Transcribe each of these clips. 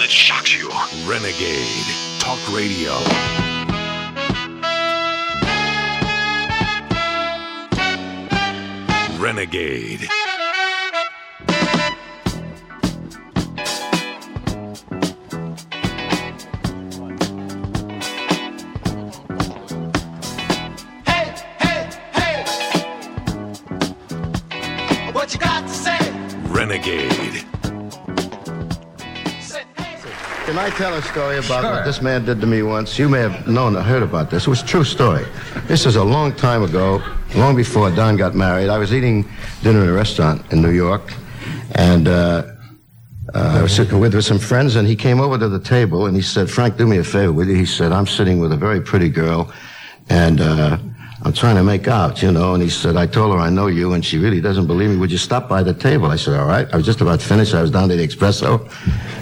that shocks you. Renegade Talk Radio. Renegade. Hey, Can I tell a story about what this man did to me once? You may have known or heard about this. It was a true story. This is a long time ago, long before Don got married. I was eating dinner in a restaurant in New York, and uh, uh, I was sitting with, with some friends, and he came over to the table and he said, Frank, do me a favor, will you? He said, I'm sitting with a very pretty girl, and uh, I'm trying to make out, you know. And he said, I told her I know you, and she really doesn't believe me. Would you stop by the table? I said, all right. I was just about finished. I was down to the espresso.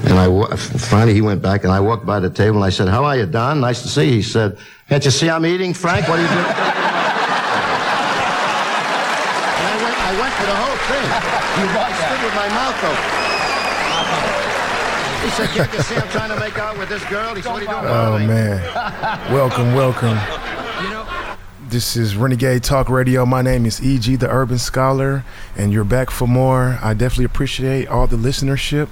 And I finally he went back, and I walked by the table, and I said, how are you, Don? Nice to see you. He said, can't you see I'm eating, Frank? What are you doing? And I went, I went for the whole thing. You I stood with my mouth open. He said, can't you see I'm trying to make out with this girl? He said, what are you doing? Oh man. welcome, welcome. This is Renegade Talk Radio. My name is EG, the Urban Scholar, and you're back for more. I definitely appreciate all the listenership.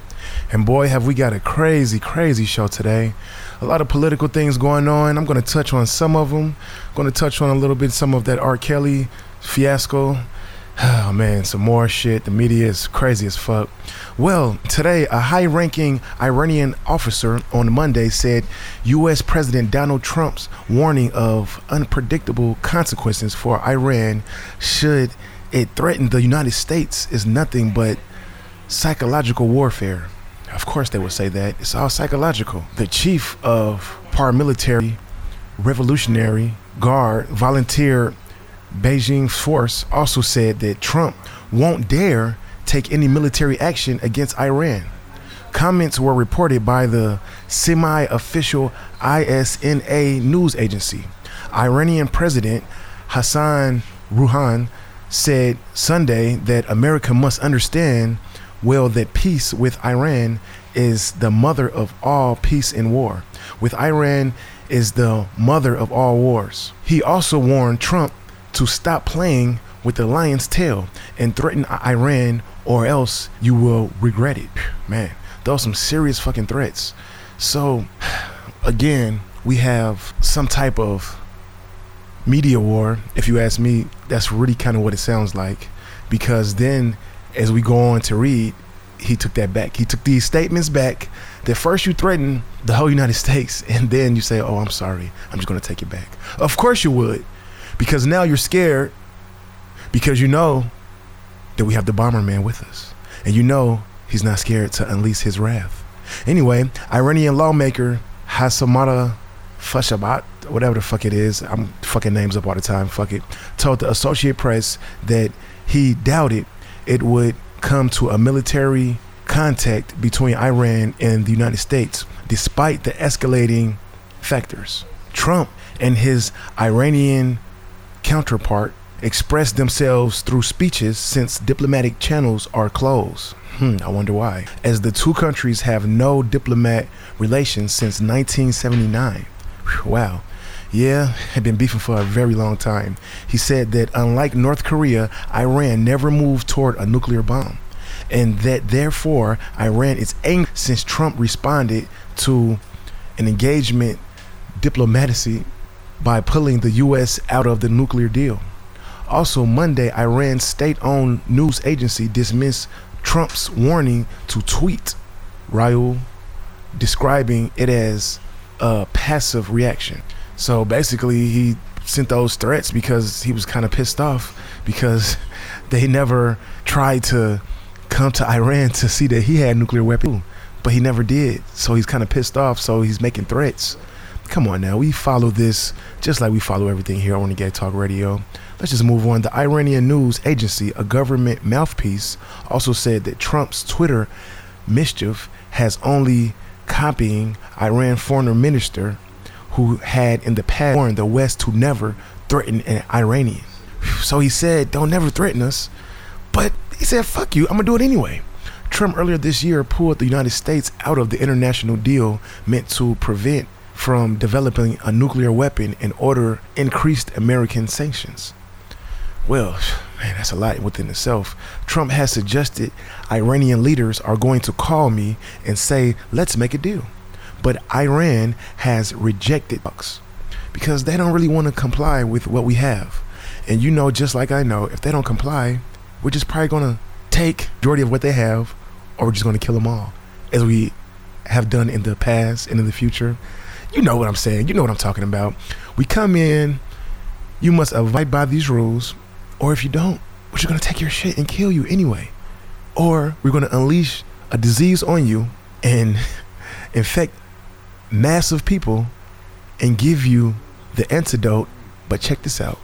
And boy, have we got a crazy, crazy show today. A lot of political things going on. I'm going to touch on some of them. I'm going to touch on a little bit some of that R. Kelly fiasco. Oh man, some more shit. The media is crazy as fuck. Well, today, a high ranking Iranian officer on Monday said U.S. President Donald Trump's warning of unpredictable consequences for Iran should it threaten the United States is nothing but psychological warfare. Of course, they would say that. It's all psychological. The chief of paramilitary Revolutionary Guard volunteer Basij force also said that Trump won't dare take any military action against Iran. Comments were reported by the semi official ISNA news agency. Iranian President Hassan Rouhani said Sunday that America must understand well that peace with Iran is the mother of all peace and war. With Iran is the mother of all wars. He also warned Trump to stop playing with the lion's tail and threaten Iran or else you will regret it. Man, those some serious fucking threats. So again, we have some type of media war, if you ask me, that's really kind of what it sounds like. Because then, as we go on to read, he took that back. He took these statements back. That first you threaten the whole United States, and then you say, "Oh, I'm sorry. I'm just going to take it back." Of course you would, because now you're scared, because you know that we have the bomber man with us, and you know he's not scared to unleash his wrath. Anyway, Iranian lawmaker Hassamata Fashabat, whatever the fuck it is, I'm fucking names up all the time, fuck it, told the Associated Press that he doubted it would come to a military contact between Iran and the United States, despite the escalating factors. Trump and his Iranian counterpart expressed themselves through speeches since diplomatic channels are closed. Hmm, I wonder why. As the two countries have no diplomat relations since 1979. Whew, Wow. Yeah, had been beefing for a very long time. He said that unlike North Korea, Iran never moved toward a nuclear bomb. And that therefore, Iran is angry since Trump responded to an engagement diplomacy by pulling the U.S. out of the nuclear deal. Also, Monday, Iran's state owned news agency dismissed Trump's warning to tweet Raul, describing it as a passive reaction. So basically, he sent those threats because he was kind of pissed off because they never tried to come to Iran to see that he had nuclear weapons, but he never did. So he's kind of pissed off. So he's making threats. Come on now, we follow this just like we follow everything here on Renegade Talk Radio. Let's just move on. The Iranian news agency, a government mouthpiece, also said that Trump's Twitter mischief has only copying Iran foreign minister who had in the past warned the West to never threaten an Iranian. So he said, don't never threaten us. But he said, fuck you, I'm gonna do it anyway. Trump earlier this year pulled the United States out of the international deal meant to prevent from developing a nuclear weapon and order increased American sanctions. Well, man, that's a lot within itself. Trump has suggested Iranian leaders are going to call me and say, let's make a deal. But Iran has rejected talks because they don't really want to comply with what we have. And you know, just like I know, if they don't comply, we're just probably going to take majority of what they have, or we're just going to kill them all, as we have done in the past and in the future. You know what I'm saying. You know what I'm talking about. We come in, you must abide by these rules, or if you don't, we're just to take your shit and kill you anyway. Or we're to unleash a disease on you and infect massive people and give you the antidote. But check this out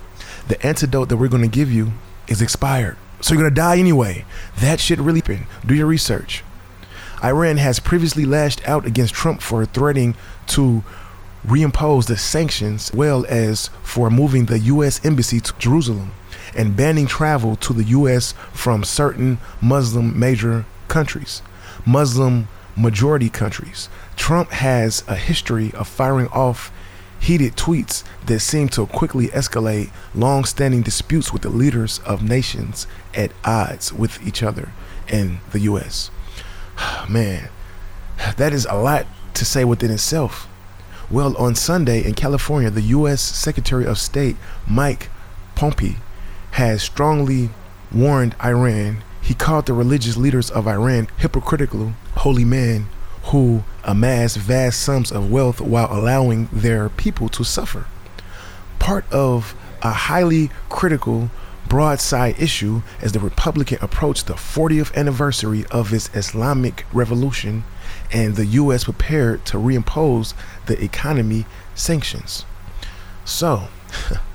the antidote that we're to give you is expired. So you're to die anyway. That shit really been. Do your research. Iran has previously lashed out against Trump for threatening to reimpose the sanctions, well as for moving the U.S. embassy to Jerusalem and banning travel to the U.S. from certain Muslim major countries, Muslim majority countries. Trump has a history of firing off heated tweets that seem to quickly escalate long standing disputes with the leaders of nations at odds with each other and the U.S. Man, that is a lot to say within itself. Well, on Sunday in California, the U.S. Secretary of State Mike Pompeo has strongly warned Iran. He called the religious leaders of Iran hypocritical holy men who amass vast sums of wealth while allowing their people to suffer. Part of a highly critical broadside issue as the Republican approached the 40th anniversary of its Islamic revolution and the U.S. prepared to reimpose the economy sanctions. So,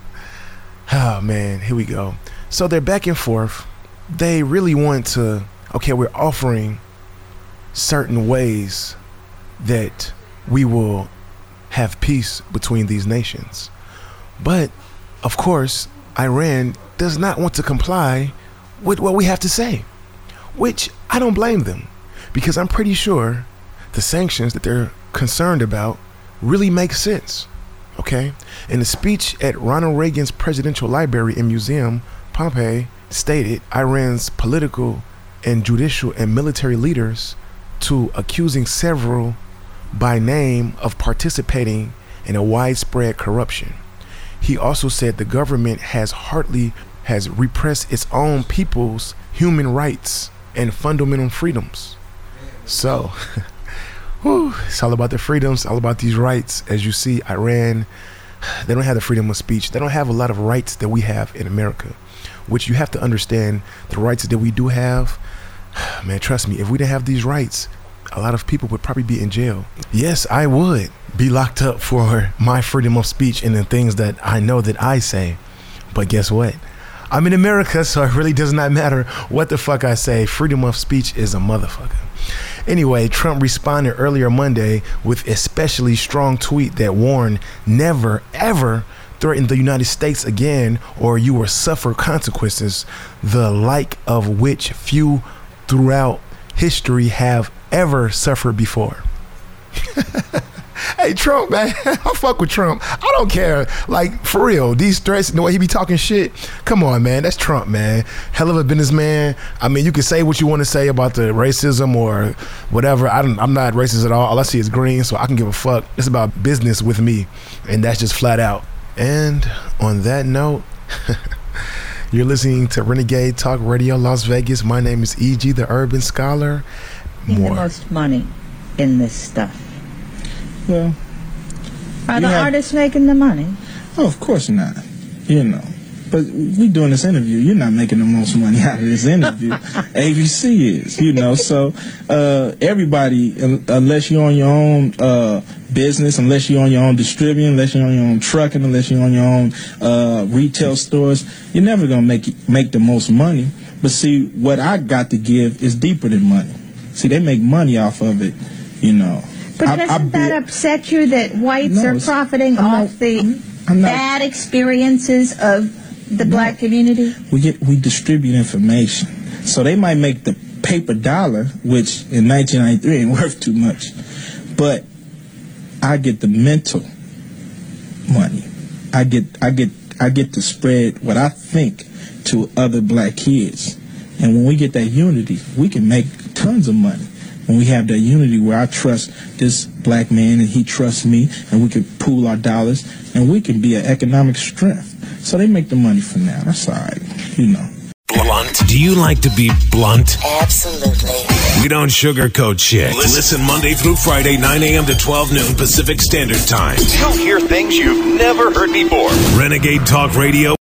oh man, here we go. So they're back and forth. They really want to, okay, we're offering certain ways that we will have peace between these nations. But of course, Iran does not want to comply with what we have to say, which I don't blame them because I'm pretty sure the sanctions that they're concerned about really make sense. Okay? In a speech at Ronald Reagan's Presidential Library and Museum, Pompeo stated Iran's political and judicial and military leaders to accusing several by name of participating in a widespread corruption. He also said the government has hardly has repressed its own people's human rights and fundamental freedoms. So, whew, it's all about the freedoms, all about these rights. As you see, Iran, they don't have the freedom of speech. They don't have a lot of rights that we have in America, which you have to understand the rights that we do have man, trust me, if we didn't have these rights, a lot of people would probably be in jail. Yes, I would be locked up for my freedom of speech and the things that I know that I say. But guess what? I'm in America, so it really does not matter what the fuck I say. Freedom of speech is a motherfucker. Anyway, Trump responded earlier Monday with especially strong tweet that warned never ever threaten the United States again or you will suffer consequences the like of which few throughout history have ever suffered before. hey Trump, man, I fuck with Trump. I don't care. Like for real, these threats, the way he be talking shit. Come on, man, that's Trump, man. Hell of a businessman. I mean, you can say what you want to say about the racism or whatever. I don't. I'm not racist at all. All I see is green, so I can give a fuck. It's about business with me, and that's just flat out. And on that note. You're listening to Renegade Talk Radio Las Vegas. My name is E.G., the Urban Scholar. More. the most money in this stuff? Well, are the have, artists making the money? Oh, of course not. You know. But we doing this interview. You're not making the most money out of this interview. ABC is, you know. So uh, everybody, unless you're on your own uh, business, unless you're on your own distributing, unless you're on your own trucking, unless you're on your own uh, retail stores, you're never gonna make make the most money. But see, what I got to give is deeper than money. See, they make money off of it, you know. But doesn't I, that upset you that whites no, are profiting I'm off not, the I'm, I'm bad experiences of the no, black community? We get we distribute information, so they might make the paper dollar, which in 1993 ain't worth too much, but I get the mental money. I get I get I get to spread what I think to other black kids. And when we get that unity, we can make tons of money. When we have that unity where I trust this black man and he trusts me and we can pool our dollars and we can be an economic strength. So they make the money for now. That's all right, you know. Blunt. Do you like to be blunt? Absolutely. We don't sugarcoat shit. Listen Monday through Friday, 9 a.m. to 12 noon Pacific Standard Time. You'll hear things you've never heard before. Renegade Talk Radio